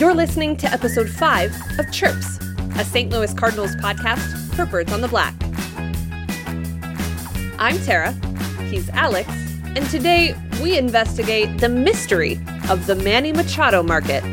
You're listening to episode 5 of Chirps, a St. Louis Cardinals podcast for Birds on the Black. I'm Tara, he's Alex, and today we investigate the mystery of the Manny Machado market.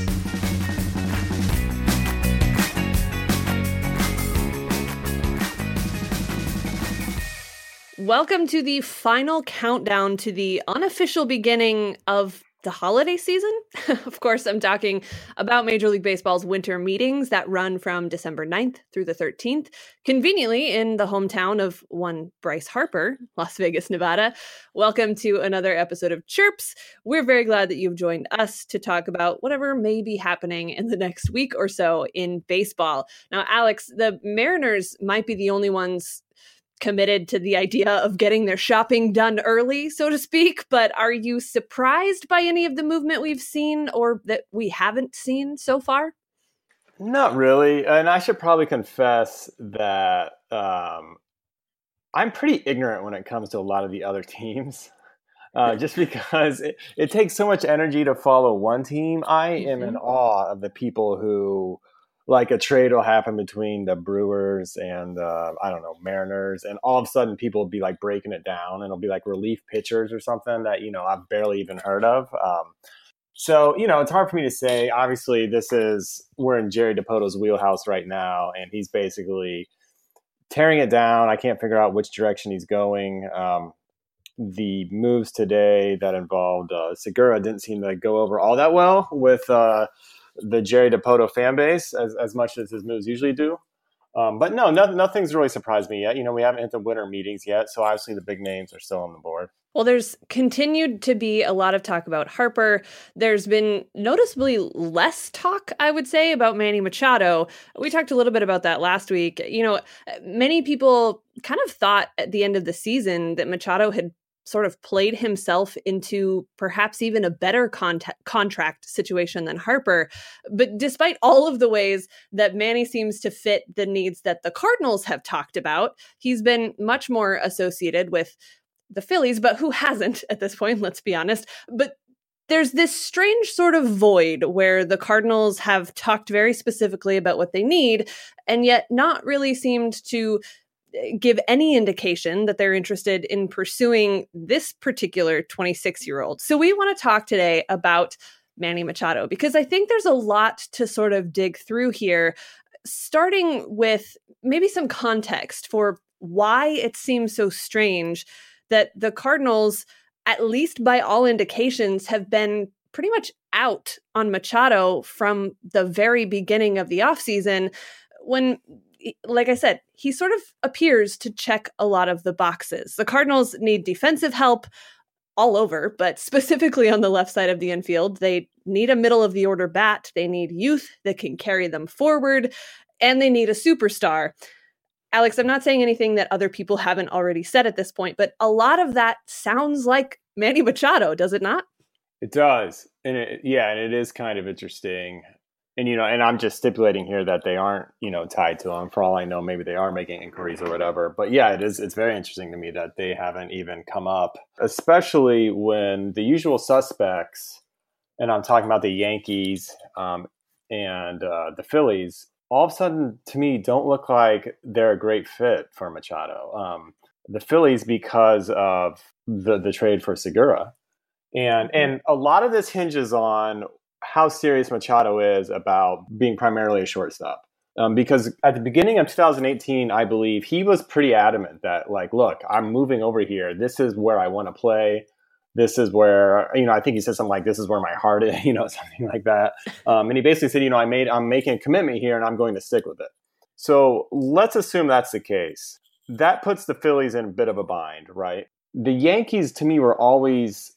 Welcome to the final countdown to the unofficial beginning of the holiday season. of course, I'm talking about Major League Baseball's winter meetings that run from December 9th through the 13th, conveniently in the hometown of one Bryce Harper, Las Vegas, Nevada. Welcome to another episode of Chirps. We're very glad that you've joined us to talk about whatever may be happening in the next week or so in baseball. Now, Alex, the Mariners might be the only ones committed to the idea of getting their shopping done early, so to speak. But are you surprised by any of the movement we've seen or that we haven't seen so far? Not really. And I should probably confess that um, I'm pretty ignorant when it comes to a lot of the other teams. Uh, just because it, it, takes so much energy to follow one team, I am in mm-hmm. awe of the people who like a trade will happen between the Brewers and uh, I don't know Mariners, and all of a sudden people will be like breaking it down, and it'll be like relief pitchers or something that you know I've barely even heard of. Um, so you know it's hard for me to say. Obviously, this is we're in Jerry Dipoto's wheelhouse right now, and he's basically tearing it down. I can't figure out which direction he's going. Um, the moves today that involved uh, Segura didn't seem to go over all that well with. Uh, the Jerry Dipoto fan base as, as much as his moves usually do. Um, but no, no, nothing's really surprised me yet. You know, we haven't hit the winter meetings yet, so obviously the big names are still on the board. Well, there's continued to be a lot of talk about Harper. There's been noticeably less talk, I would say, about Manny Machado. We talked a little bit about that last week. You know, many people kind of thought at the end of the season that Machado had sort of played himself into perhaps even a better contract situation than Harper. But despite all of the ways that Manny seems to fit the needs that the Cardinals have talked about, he's been much more associated with the Phillies, but who hasn't at this point, let's be honest. But there's this strange sort of void where the Cardinals have talked very specifically about what they need and yet not really seemed to give any indication that they're interested in pursuing this particular 26 year old. So we want to talk today about Manny Machado because I think there's a lot to sort of dig through here, starting with maybe some context for why it seems so strange that the Cardinals, at least by all indications, have been pretty much out on Machado from the very beginning of the offseason when like I said, he sort of appears to check a lot of the boxes. The Cardinals need defensive help all over, but specifically on the left side of the infield. They need a middle of the order bat, they need youth that can carry them forward, and they need a superstar. Alex, I'm not saying anything that other people haven't already said at this point, but a lot of that sounds like Manny Machado, does it not? It does. And it, yeah, and it is kind of interesting and you know, and I'm just stipulating here that they aren't, you know, tied to them. For all I know, maybe they are making inquiries or whatever. But yeah, it is. It's very interesting to me that they haven't even come up, especially when the usual suspects, and I'm talking about the Yankees um, and uh, the Phillies, all of a sudden to me don't look like they're a great fit for Machado. Um, the Phillies because of the the trade for Segura. And and a lot of this hinges on how serious Machado is about being primarily a shortstop. Um, because at the beginning of 2018, I believe he was pretty adamant that, like, look, I'm moving over here. This is where I want to play. This is where, you know, I think he said something like, "This is where my heart is," you know, something like that. Um, and he basically said, you know, I made, I'm making a commitment here, and I'm going to stick with it. So let's assume that's the case. That puts the Phillies in a bit of a bind, right? The Yankees, to me, were always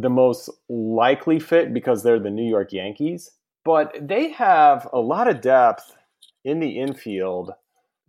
the most likely fit because they're the New York Yankees, but they have a lot of depth in the infield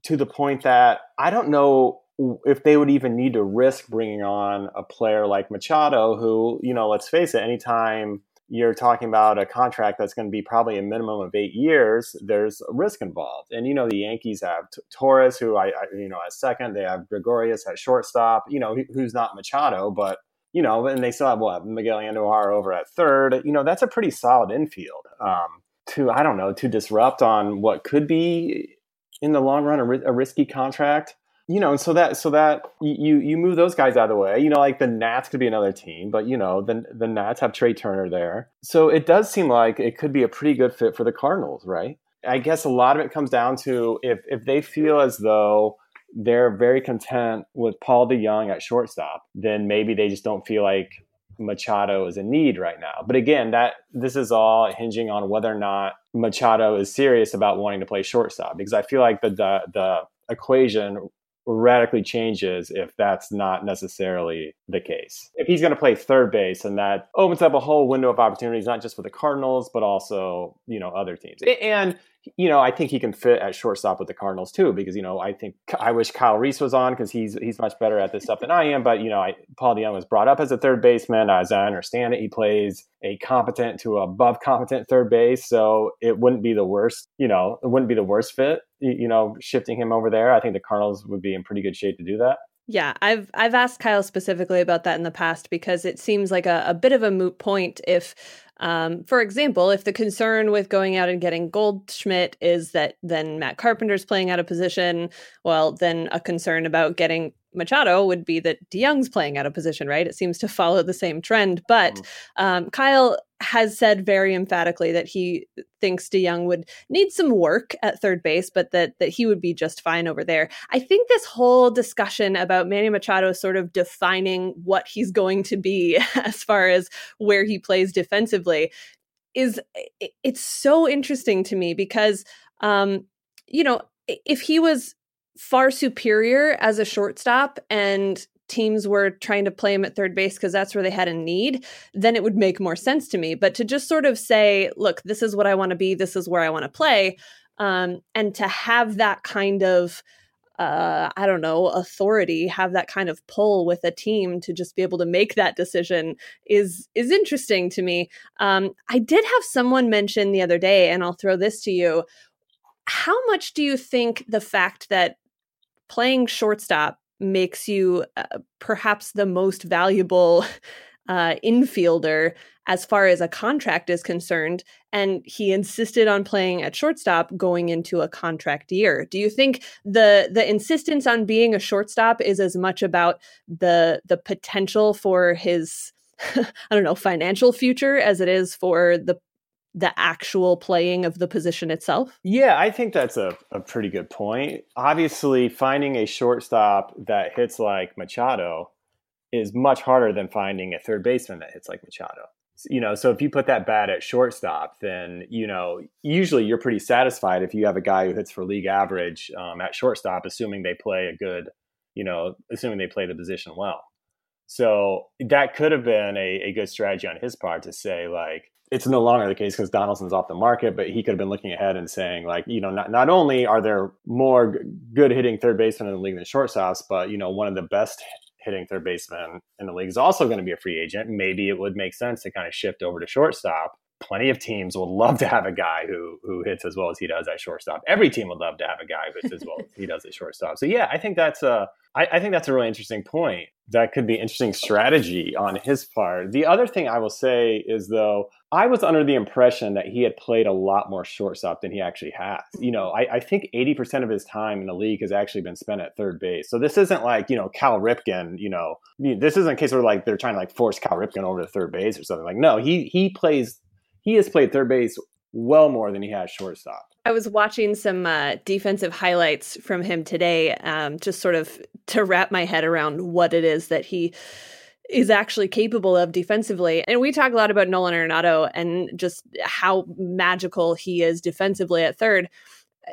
to the point that I don't know if they would even need to risk bringing on a player like Machado, who, you know, let's face it, anytime you're talking about a contract that's going to be probably a minimum of eight years, there's a risk involved. And, you know, the Yankees have T- Torres, who I, I, you know, as second, they have Gregorius at shortstop, you know, who's not Machado, but you know, and they still have what Miguel Andujar over at third. You know, that's a pretty solid infield. Um, to I don't know to disrupt on what could be in the long run a, a risky contract you know, and so that so that you you move those guys out of the way. You know, like the Nats could be another team, but you know, the the Nats have Trea Turner there, so it does seem like it could be a pretty good fit for the Cardinals, right? I guess a lot of it comes down to if if they feel as though they're very content with Paul DeJong at shortstop, then maybe they just don't feel like Machado is in need right now. But again, that this is all hinging on whether or not Machado is serious about wanting to play shortstop because I feel like the the, the equation radically changes if that's not necessarily the case. If he's going to play third base, and that opens up a whole window of opportunities, not just for the Cardinals, but also, you know, other teams. And you know, I think he can fit at shortstop with the Cardinals too, because you know, I think I wish Kyle Reese was on because he's he's much better at this stuff than I am. But you know, I, Paul DeJong was brought up as a third baseman. As I understand it, he plays a competent to above competent third base, so it wouldn't be the worst. You know, it wouldn't be the worst fit. You know, shifting him over there, I think the Cardinals would be in pretty good shape to do that. Yeah, I've I've asked Kyle specifically about that in the past because it seems like a, a bit of a moot point if um, for example, if the concern with going out and getting Goldschmidt is that then Matt Carpenter's playing out of position, well, then a concern about getting Machado would be that DeJong's playing out of position, right? It seems to follow the same trend. But mm-hmm. um, Kyle has said very emphatically that he thinks DeJong would need some work at third base, but that that he would be just fine over there. I think this whole discussion about Manny Machado sort of defining what he's going to be as far as where he plays defensively is it's so interesting to me because um, you know if he was far superior as a shortstop and teams were trying to play him at third base because that's where they had a need, then it would make more sense to me. But to just sort of say, look, this is what I want to be, this is where I want to play, um, and to have that kind of uh, I don't know, authority, have that kind of pull with a team to just be able to make that decision is is interesting to me. Um, I did have someone mention the other day, and I'll throw this to you. How much do you think the fact that playing shortstop makes you uh, perhaps the most valuable uh, infielder as far as a contract is concerned. And he insisted on playing at shortstop going into a contract year. Do you think the the insistence on being a shortstop is as much about the the potential for his I don't know financial future as it is for the the actual playing of the position itself? Yeah, I think that's a, a pretty good point. Obviously, finding a shortstop that hits like Machado is much harder than finding a third baseman that hits like Machado. You know, so if you put that bat at shortstop, then you know usually you're pretty satisfied if you have a guy who hits for league average um, at shortstop, assuming they play a good, you know, assuming they play the position well. So that could have been a, a good strategy on his part to say like, it's no longer the case because Donaldson's off the market, but he could have been looking ahead and saying, like, you know, not, not only are there more good hitting third basemen in the league than shortstops, but, you know, one of the best hitting third baseman in the league is also going to be a free agent. Maybe it would make sense to kind of shift over to shortstop plenty of teams would love to have a guy who who hits as well as he does at shortstop. Every team would love to have a guy who hits as well as he does at shortstop. So yeah, I think that's a I, I think that's a really interesting point. That could be interesting strategy on his part. The other thing I will say is though, I was under the impression that he had played a lot more shortstop than he actually has. You know, I, I think 80% of his time in the league has actually been spent at third base. So this isn't like, you know, Cal Ripken, you know, this isn't a case where like they're trying to like force Cal Ripken over to third base or something. Like, no, he he plays he has played third base well more than he has shortstop. I was watching some uh, defensive highlights from him today, um, just sort of to wrap my head around what it is that he is actually capable of defensively. And we talk a lot about Nolan Arenado and just how magical he is defensively at third.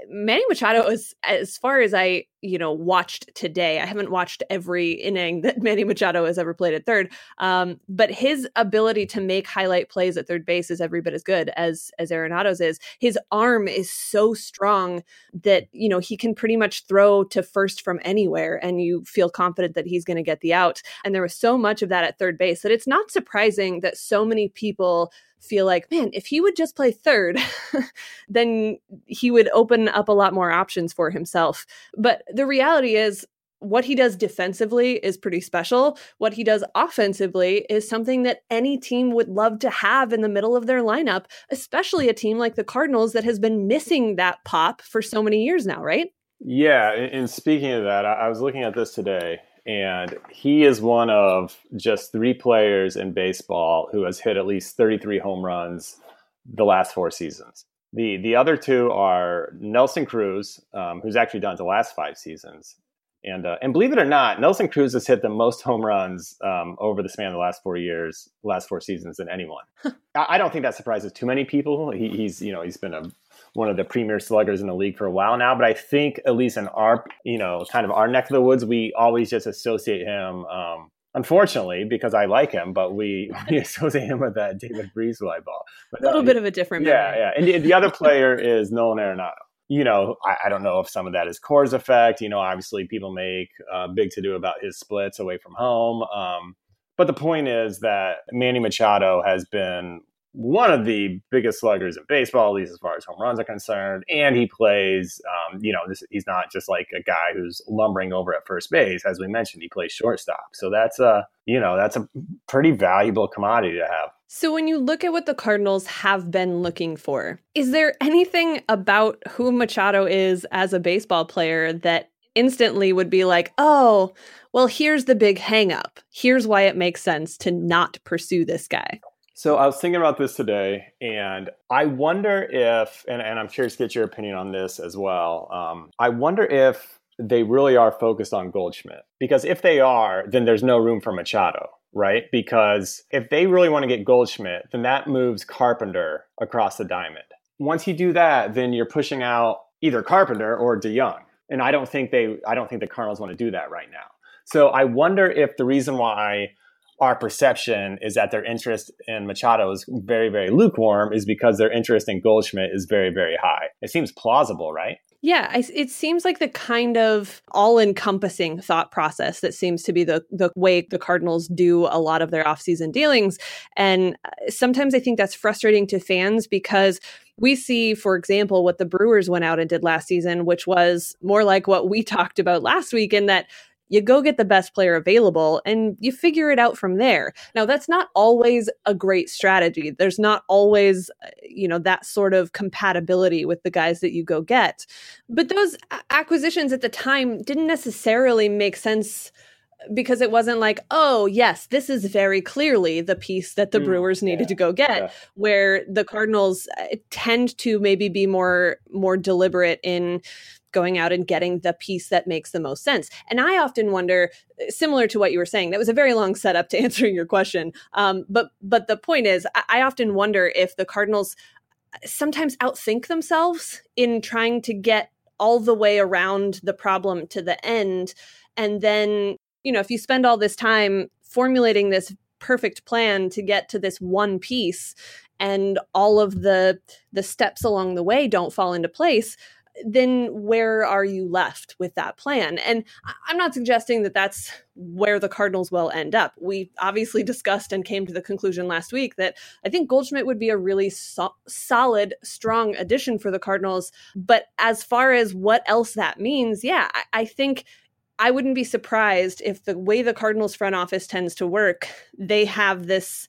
Manny Machado is as far as I, you know, watched today. I haven't watched every inning that Manny Machado has ever played at third. Um, but his ability to make highlight plays at third base is every bit as good as as Arenado's is. His arm is so strong that, you know, he can pretty much throw to first from anywhere and you feel confident that he's going to get the out. And there was so much of that at third base that it's not surprising that so many people feel like, man, if he would just play third, then he would open up a lot more options for himself. But the reality is, what he does defensively is pretty special. What he does offensively is something that any team would love to have in the middle of their lineup, especially a team like the Cardinals that has been missing that pop for so many years now, right? Yeah. And speaking of that, I was looking at this today, and he is one of just three players in baseball who has hit at least 33 home runs the last four seasons. The the other two are Nelson Cruz, um, who's actually done the last five seasons, and uh, and believe it or not, Nelson Cruz has hit the most home runs um, over the span of the last four years, last four seasons than anyone. I, I, don't think that surprises too many people. He, he's you know he's been a one of the premier sluggers in the league for a while now. But I think at least in our you know kind of our neck of the woods, we always just associate him. Um, unfortunately, because I like him, but we, we associate him with that David Freese ball. But a little bit of a different. Yeah, memory. yeah. And the, the other player is Nolan Arenado you know, I, I, don't know if some of that is Coors effect. You know, obviously people make uh, big to do about his splits away from home. Um, but the point is that Manny Machado has been one of the biggest sluggers in baseball, at least as far as home runs are concerned. And he plays, um, you know, this, he's not just like a guy who's lumbering over at first base. As we mentioned, he plays shortstop. So that's a, you know, that's a pretty valuable commodity to have. So, when you look at what the Cardinals have been looking for, is there anything about who Machado is as a baseball player that instantly would be like, oh, well, here's the big hangup. Here's why it makes sense to not pursue this guy? So I was thinking about this today, and I wonder if, and, and I'm curious to get your opinion on this as well. Um, I wonder if they really are focused on Goldschmidt. Because if they are, then there's no room for Machado, right? Because if they really want to get Goldschmidt, then that moves Carpenter across the diamond. Once you do that, then you're pushing out either Carpenter or DeJong. And I don't think they I don't think the Cardinals want to do that right now. So I wonder if the reason why our perception is that their interest in Machado is very, very lukewarm is because their interest in Goldschmidt is very, very high. It seems plausible, right? Yeah, I, it seems like the kind of all-encompassing thought process that seems to be the the way the Cardinals do a lot of their offseason dealings. And uh, sometimes I think that's frustrating to fans because we see, for example, what the Brewers went out and did last season, which was more like what we talked about last week, in that you go get the best player available and you figure it out from there. Now, that's not always a great strategy. There's not always, uh, you know, that sort of compatibility with the guys that you go get. But those acquisitions at the time didn't necessarily make sense because it wasn't like, oh, yes, this is very clearly the piece that the mm, Brewers needed yeah, to go get. Yeah. Where the Cardinals uh, tend to maybe be more more deliberate in going out and getting the piece that makes the most sense. And I often wonder, similar to what you were saying, that was a very long setup to answering your question. Um, but but the point is, I, I often wonder if the Cardinals uh, sometimes outthink themselves in trying to get all the way around the problem to the end, and then you know if you spend all this time formulating this perfect plan to get to this one piece and all of the the steps along the way don't fall into place then where are you left with that plan? And I'm not suggesting that that's where the Cardinals will end up. We obviously discussed and came to the conclusion last week that I think Goldschmidt would be a really so- solid, strong addition for the Cardinals. But as far as what else that means, yeah, I, I think. I wouldn't be surprised if the way the Cardinals front office tends to work, they have this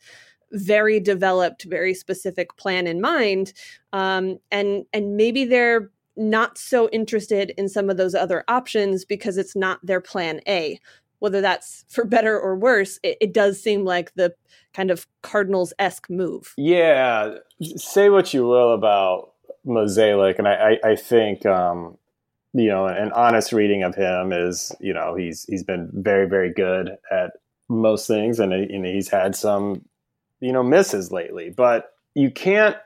very developed, very specific plan in mind, um, and and maybe they're not so interested in some of those other options because it's not their plan A. Whether that's for better or worse, it, it does seem like the kind of Cardinals esque move. Yeah. Say what you will about Mozeliak, and I, I, I think um, you know an honest reading of him is you know he's he's been very very good at most things, and, and he's had some you know misses lately, but you can't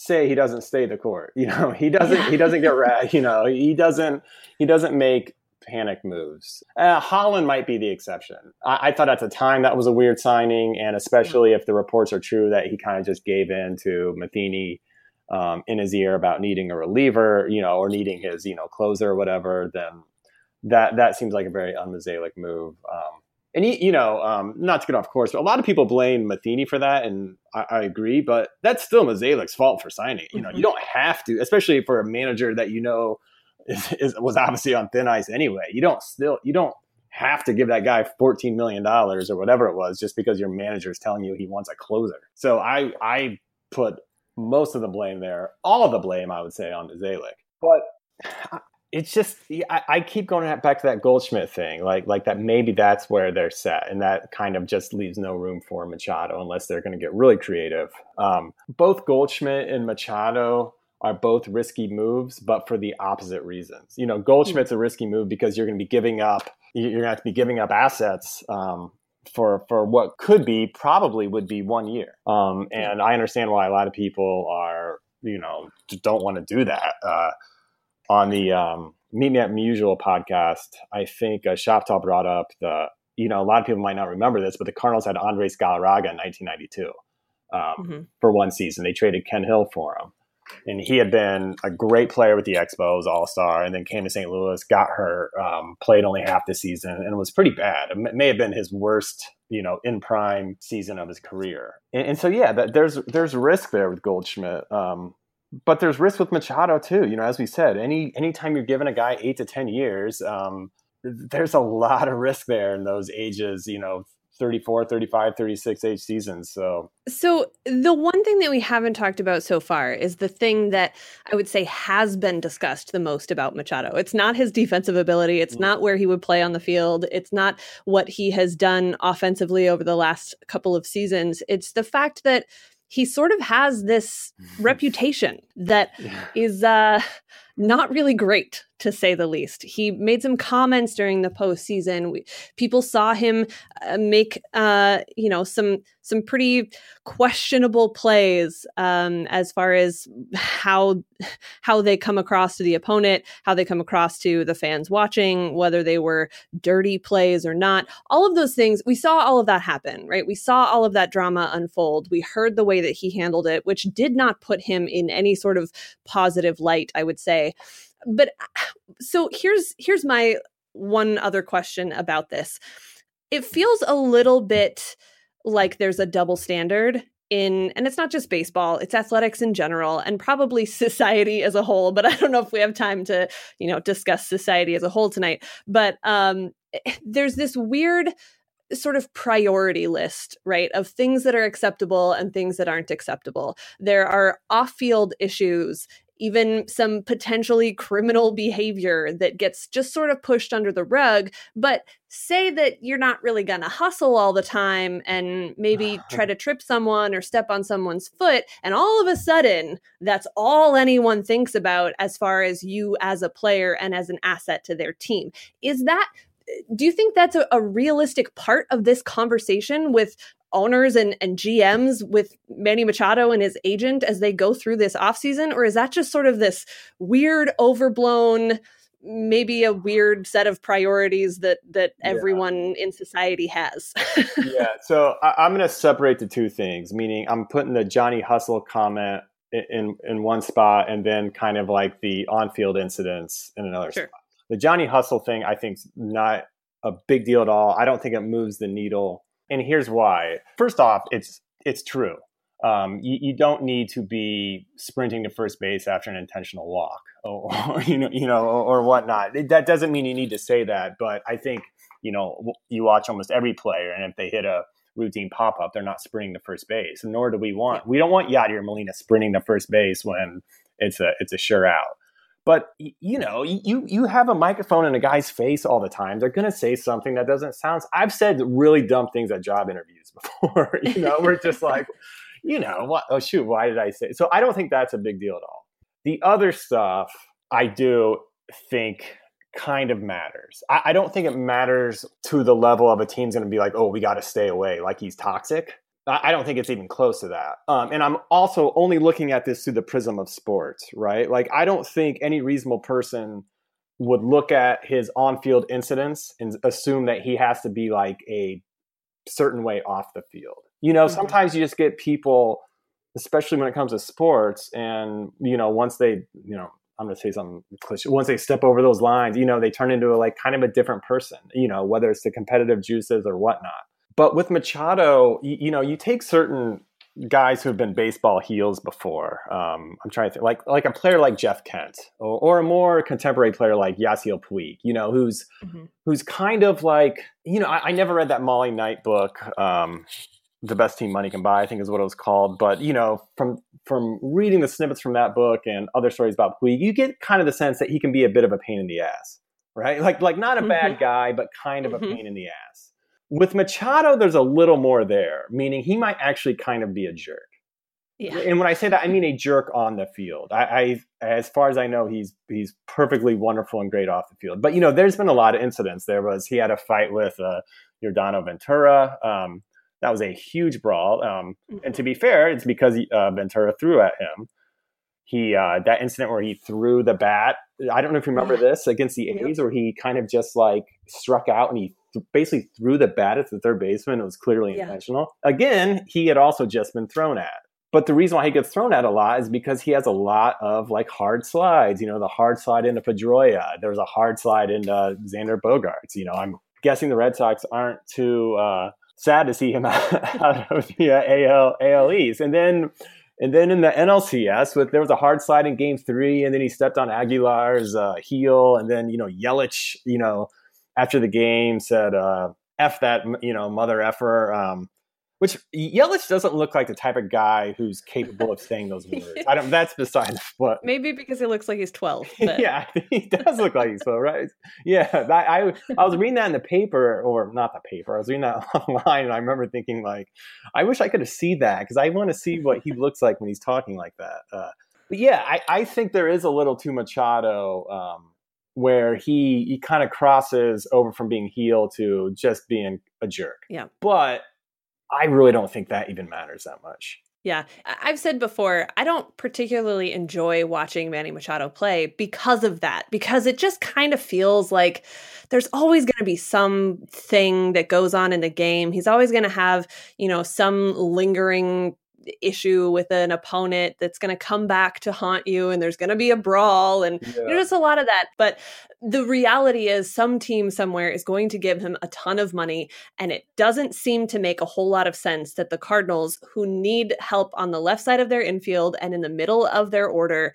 say he doesn't stay the court. You know, he doesn't yeah. he doesn't get rat. You know, he doesn't he doesn't make panic moves. Uh, Holland might be the exception. I, I, thought at the time that was a weird signing, and especially if the reports are true that he kind of just gave in to Matheny um, in his ear about needing a reliever, you know, or needing his you know closer or whatever, then that that seems like a very unmosaic move. Um, and he, you know, um, not to get off course, but a lot of people blame Matheny for that, and I, I agree. But that's still Mozeliak's fault for signing. You know, mm-hmm. you don't have to, especially for a manager that you know is, is, was obviously on thin ice anyway. You don't still, you don't have to give that guy $14 million or whatever it was just because your manager is telling you he wants a closer. So I, I put most of the blame there, all of the blame, I would say, on Zalek. But it's just I, I, keep going back to that Goldschmidt thing, like like that maybe that's where they're set, and that kind of just leaves no room for Machado unless they're going to get really creative. Um, both Goldschmidt and Machado are both risky moves, but for the opposite reasons. You know, Goldschmidt's a risky move because you're going to be giving up you're going to have to be giving up assets um, for for what could be probably would be one year. Um, and I understand why a lot of people are you know don't want to do that. Uh, on the um, Meet Me at Musial podcast, I think uh, Shoptal brought up the, you know, a lot of people might not remember this, but the Cardinals had Andres Galarraga in 1992 um, mm-hmm. for one season. They traded Ken Hill for him. And he had been a great player with the Expos, All Star, and then came to St. Louis, got hurt, um, played only half the season, and was pretty bad. It may have been his worst, you know, in prime season of his career. And, and so, yeah, that, there's there's risk there with Goldschmidt. Um, but there's risk with Machado too. You know, as we said, any anytime you're giving a guy eight to ten years, um, there's a lot of risk there in those ages. You know, 34 35 36 age seasons so so the one thing that we haven't talked about so far is the thing that i would say has been discussed the most about machado it's not his defensive ability it's mm. not where he would play on the field it's not what he has done offensively over the last couple of seasons it's the fact that he sort of has this reputation that yeah. is uh, not really great to say the least. He made some comments during the postseason. We, people saw him uh, make, uh, you know, some some pretty questionable plays um, as far as how how they come across to the opponent, how they come across to the fans watching, whether they were dirty plays or not. All of those things, we saw all of that happen, right? We saw all of that drama unfold. We heard the way that he handled it, which did not put him in any sort of positive light, I would say but so here's here's my one other question about this. It feels a little bit like there's a double standard in and it's not just baseball it's athletics in general and probably society as a whole but i don't know if we have time to you know discuss society as a whole tonight but um there's this weird sort of priority list, right, of things that are acceptable and things that aren't acceptable. There are off field issues even some potentially criminal behavior that gets just sort of pushed under the rug. But say that you're not really going to hustle all the time and maybe try to trip someone or step on someone's foot. And all of a sudden, that's all anyone thinks about as far as you as a player and as an asset to their team. Is that eh, do you think that's a, a, realistic part of this conversation with owners and, and GMs with Manny Machado and his agent as they go through this offseason? Or is that just sort of this weird, overblown, maybe a weird set of priorities that that yeah. everyone in society has? yeah. So I, am going to separate the two things, meaning I'm putting the Johnny Hustle comment in in one spot and then kind of like the on-field incidents in another sure. spot. The Johnny Hustle thing, I think, is not a big deal at all. I don't think it moves the needle and here's why. First off, it's it's true. Um, you, you, don't need to be sprinting to first base after an intentional walk, or, or you know, you know, or, or whatnot. It, that doesn't mean you need to say that, but I think you know you watch almost every player, and if they hit a routine pop up, they're not sprinting to first base. Nor do we want. We don't want Yadier Molina sprinting to first base when it's a it's a sure out. But you know, you you have a microphone in a guy's face all the time. They're going to say something that doesn't sound. I've said really dumb things at job interviews before. you know, we're just like, you know, what? Oh shoot, why did I say? So I don't think that's a big deal at all. The other stuff I do think kind of matters. I, I don't think it matters to the level of a team's going to be like, oh, we got to stay away, like he's toxic. I don't think it's even close to that. Um, and I'm also only looking at this through the prism of sports, right? Like, I don't think any reasonable person would look at his on field incidents and assume that he has to be like a certain way off the field. You know, mm-hmm. sometimes you just get people, especially when it comes to sports, and, you know, once they, you know, I'm going to say something cliche. Once they step over those lines, you know, they turn into a, like kind of a different person, you know, whether it's the competitive juices or whatnot. But with Machado, you, you know, you take certain guys who have been baseball heels before. Um, I'm trying to think, like like a player like Jeff Kent, or, or a more contemporary player like Yasiel Puig. You know, who's mm-hmm. who's kind of like you know. I, I, never read that Molly Knight book. Um, the best team money can buy, I think is what it was called. But you know, from from reading the snippets from that book and other stories about Puig, you get kind of the sense that he can be a bit of a pain in the ass, right? Like like not a bad mm-hmm. guy, but kind of mm-hmm. a pain in the ass. With Machado, there's a little more there, meaning he might actually kind of be a jerk. Yeah. And when I say that, I mean a jerk on the field. I, I, as far as I know, he's he's perfectly wonderful and great off the field. But you know, there's been a lot of incidents. There was he had a fight with uh, Yordano Ventura. Um, that was a huge brawl. Um, mm-hmm. And to be fair, it's because uh, Ventura threw at him. He uh, that incident where he threw the bat. I don't know if you remember this against the A's, where he kind of just like struck out and he basically threw the bat at the third baseman. It was clearly yeah. intentional. Again, he had also just been thrown at. But the reason why he gets thrown at a lot is because he has a lot of like hard slides. You know, the hard slide into Pedroia. There was a hard slide into Xander Bogaerts. You know, I'm guessing the Red Sox aren't too uh, sad to see him out of the uh, AL, ALEs. And then and then in the NLCS, with there was a hard slide in Game Three, and then he stepped on Aguilar's uh, heel, and then you know Yelich, you know, after the game said, uh, "F that," you know, mother effer. Um, which Yelich doesn't look like the type of guy who's capable of saying those words. I don't. That's beside the what. Maybe because he looks like he's twelve. But. yeah, he does look like he's twelve, right? Yeah, I I was reading that in the paper, or not the paper. I was reading that online, and I remember thinking like, I wish I could have seen that because I want to see what he looks like when he's talking like that. Uh, but yeah, I, I think there is a little too Machado. Um, where he he kind of crosses over from being heel to just being a jerk. Yeah. But I really don't think that even matters that much. Yeah. I've said before, I don't particularly enjoy watching Manny Machado play because of that, because it just kind of feels like there's always going to be something that goes on in the game. He's always going to have, you know, some lingering issue with an opponent that's going to come back to haunt you and there's going to be a brawl and yeah. you know just a lot of that but the reality is some team somewhere is going to give him a ton of money and it doesn't seem to make a whole lot of sense that the cardinals who need help on the left side of their infield and in the middle of their order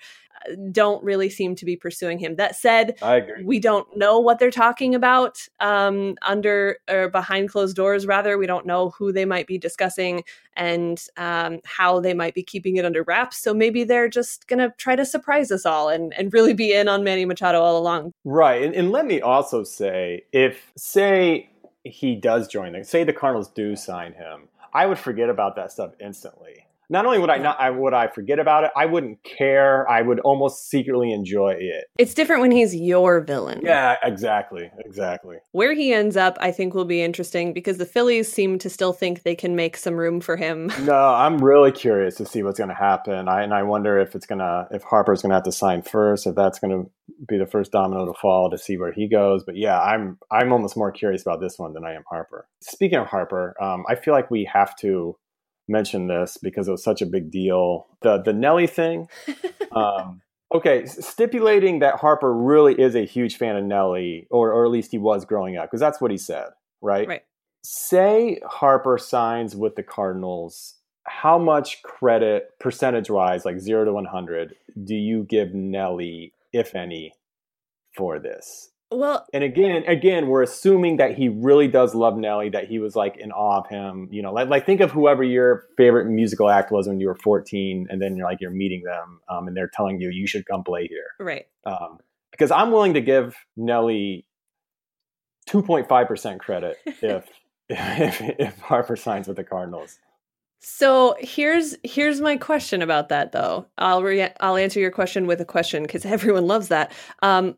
don't really seem to be pursuing him. That said, we don't know what they're talking about um, under or behind closed doors. Rather, we don't know who they might be discussing and um, how they might be keeping it under wraps. So maybe they're just going to try to surprise us all and, and really be in on Manny Machado all along. Right. And, and let me also say, if say he does join them, say the Cardinals do sign him, I would forget about that stuff instantly not only would I not I would I forget about it, I wouldn't care. I would almost secretly enjoy it. It's different when he's your villain. Yeah, exactly. Exactly. Where he ends up, I think will be interesting because the Phillies seem to still think they can make some room for him. No, I'm really curious to see what's going to happen. I and I wonder if it's to if Harper's going to have to sign first, if that's going to be the first domino to fall to see where he goes. But yeah, I'm I'm almost more curious about this one than I am Harper. Speaking of Harper, um, I feel like we have to mention this because it was such a big deal. The the Nelly thing. um, okay, stipulating that Harper really is a huge fan of Nelly, or or at least he was growing up, because that's what he said, right? Right. Say Harper signs with the Cardinals. How much credit, percentage wise, like zero to one hundred, do you give Nelly, if any, for this? Well, and again, again, we're assuming that he really does love Nelly, that he was like in awe of him. You know, like, like think of whoever your favorite musical act was when you were 14, and then you're like you're meeting them, um, and they're telling you you should come play here, right? Um, because I'm willing to give Nelly 2.5 percent credit if, if if Harper signs with the Cardinals. So here's here's my question about that though. I'll re- I'll answer your question with a question because everyone loves that. Um,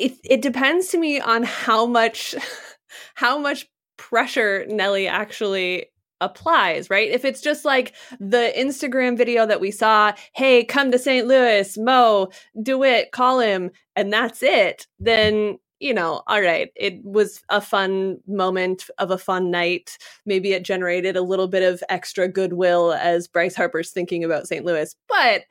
it it depends to me on how much how much pressure Nelly actually applies, right? If it's just like the Instagram video that we saw, hey, come to St. Louis, Mo, do it, call him, and that's it, then you know, all right, it was a fun moment of a fun night. Maybe it generated a little bit of extra goodwill as Bryce Harper's thinking about St. Louis. But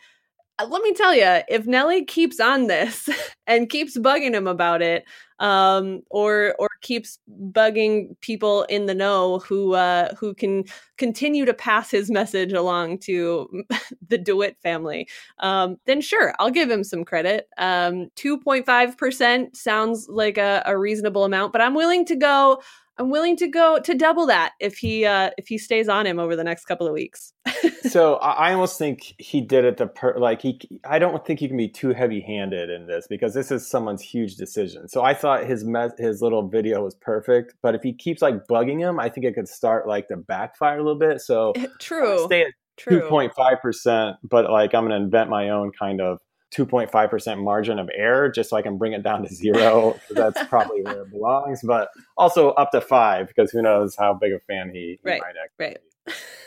let me tell you, if Nelly keeps on this and keeps bugging him about it, um, or or keeps bugging people in the know who uh, who can continue to pass his message along to the DeWitt family, um, then sure, I'll give him some credit. Um, Two point five percent sounds like a, a reasonable amount, but I'm willing to go I'm willing to go to double that if he uh, if he stays on him over the next couple of weeks. so I almost think he did it the per like he. I don't think he can be too heavy handed in this because this is someone's huge decision. So I thought his me- his little video was perfect, but if he keeps like bugging him, I think it could start like to backfire a little bit. So true, stay at two point five percent, but like I'm going to invent my own kind of 2.5% margin of error just so I can bring it down to zero. that's probably where it belongs, but also up to five because who knows how big a fan he, he right, might actually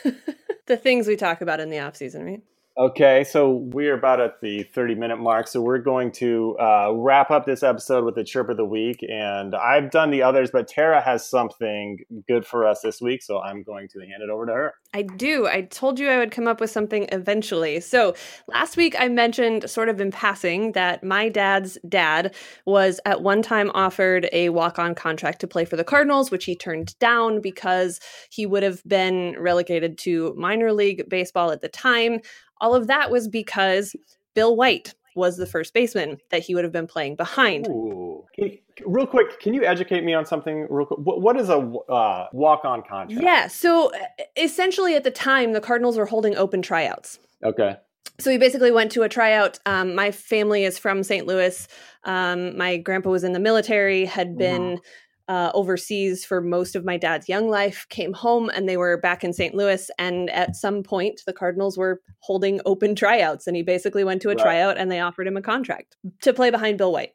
Right. the things we talk about in the off season, right? Okay, so we're about at the 30 minute mark. So we're going to uh, wrap up this episode with the chirp of the week. And I've done the others, but Tara has something good for us this week. So I'm going to hand it over to her. I do. I told you I would come up with something eventually. So last week I mentioned, sort of in passing, that my dad's dad was at one time offered a walk on contract to play for the Cardinals, which he turned down because he would have been relegated to minor league baseball at the time. All of that was because Bill White was the first baseman that he would have been playing behind. Real quick, can you educate me on something? Real quick, what, what is a uh, walk-on contract? Yeah, so essentially, at the time, the Cardinals were holding open tryouts. Okay. So we basically went to a tryout. Um, my family is from St. Louis. Um, my grandpa was in the military, had been uh, overseas for most of my dad's young life, came home, and they were back in St. Louis. And at some point, the Cardinals were holding open tryouts, and he basically went to a right. tryout, and they offered him a contract to play behind Bill White.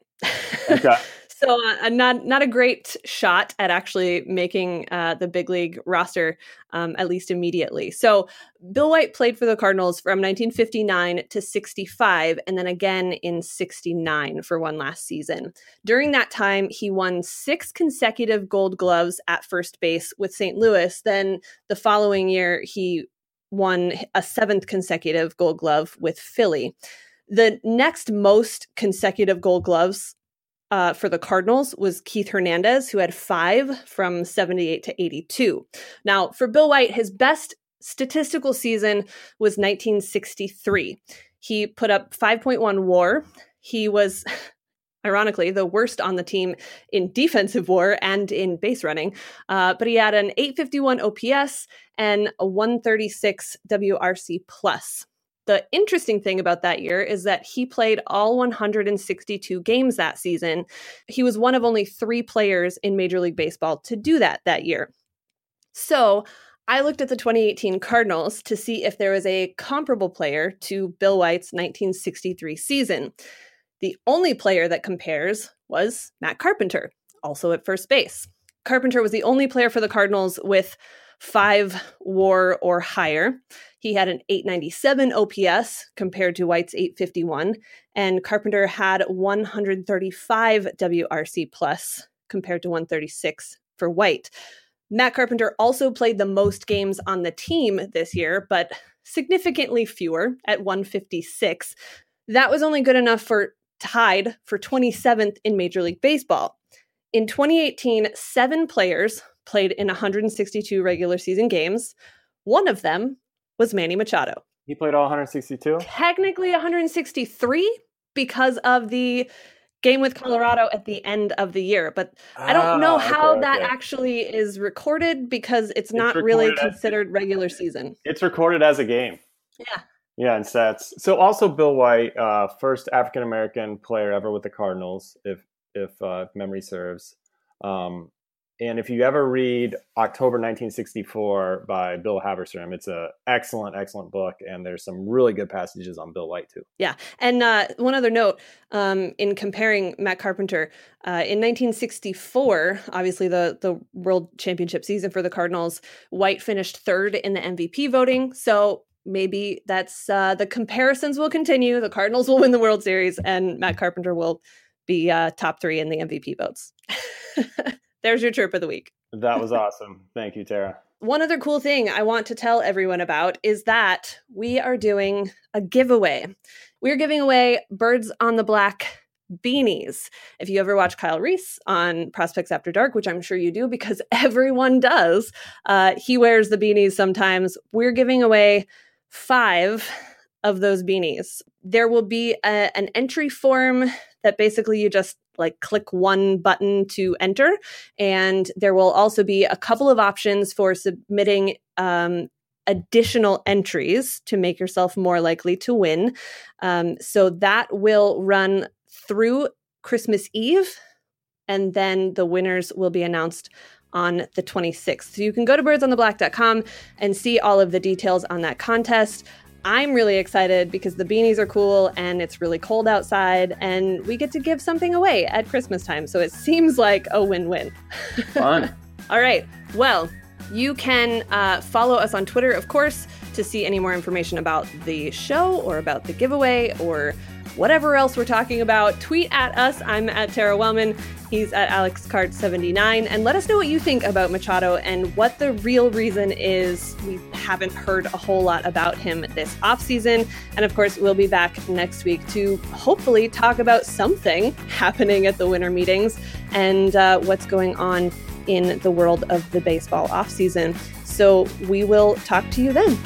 Okay. so uh, not not a great shot at actually making uh, the big league roster, um, at least immediately. So Bill White played for the Cardinals from 1959 to 65, and then again in 69 for one last season. During that time, he won six consecutive Gold Gloves at first base with St. Louis. Then the following year, he won a seventh consecutive Gold Glove with Philly. The next most consecutive Gold Gloves uh, for the Cardinals was Keith Hernandez, who had five from 78 to 82. Now, for Bill White, his best statistical season was 1963. He put up 5.1 war. He was, ironically, the worst on the team in defensive war and in base running, uh, but he had an 851 OPS and a 136 WRC plus. The interesting thing about that year is that he played all 162 games that season. He was one of only three players in Major League Baseball to do that that year. So I looked at the 2018 Cardinals to see if there was a comparable player to Bill White's 1963 season. The only player that compares was Matt Carpenter, also at first base. Carpenter was the only player for the Cardinals with five war or higher. He had an 897 OPS compared to White's 851, and Carpenter had 135 WRC plus compared to 136 for White. Matt Carpenter also played the most games on the team this year, but significantly fewer at 156. That was only good enough for tied for 27th in Major League Baseball. In 2018, seven players played in 162 regular season games. One of them was Manny Machado. He played all 162? Technically 163 because of the game with Colorado at the end of the year. But I don't know ah, how okay, that actually is recorded because it's, it's not really considered as, regular season. It's recorded as a game. Yeah. Yeah, and sets. So also Bill White, uh, first African American player ever with the Cardinals, if if uh, memory serves. Um, and if you ever read October 1964 by Bill Halberstam, it's an excellent, excellent book, and there's some really good passages on Bill White too. Yeah, and uh, one other note um, in comparing Matt Carpenter uh, in 1964, obviously the the World Championship season for the Cardinals, White finished third in the MVP voting. So maybe that's uh, the comparisons will continue. The Cardinals will win the World Series, and Matt Carpenter will be uh, top three in the MVP votes. There's your chirp of the week. That was awesome. Thank you, Tara. One other cool thing I want to tell everyone about is that we are doing a giveaway. we're giving away Birds on the Black beanies. If you ever watch Kyle Reese on Prospects After Dark, which I'm sure you do because everyone does, uh, he wears the beanies sometimes. We're giving away five of those beanies. There will be a, an entry form that basically you just like click one button to enter. And there will also be a couple of options for submitting um, additional entries to make yourself more likely to win. Um, so that will run through Christmas Eve, and then the winners will be announced on the 26th. So you can go to birdsontheblack.com and see all of the details on that contest. I'm really excited because the beanies are cool and it's really cold outside and we get to give something away at Christmas time. So it seems like a win win. Fun. All right. Well, you can uh, follow us on Twitter, of course, to see any more information about the show or about the giveaway or whatever else we're talking about, tweet at us. I'm at Tara Wellman. He's at AlexCart79. And let us know what you think about Machado and what the real reason is. We haven't heard a whole lot about him this offseason. And of course, we'll be back next week to hopefully talk about something happening at the winter meetings and uh, what's going on in the world of the baseball offseason. So we will talk to you then.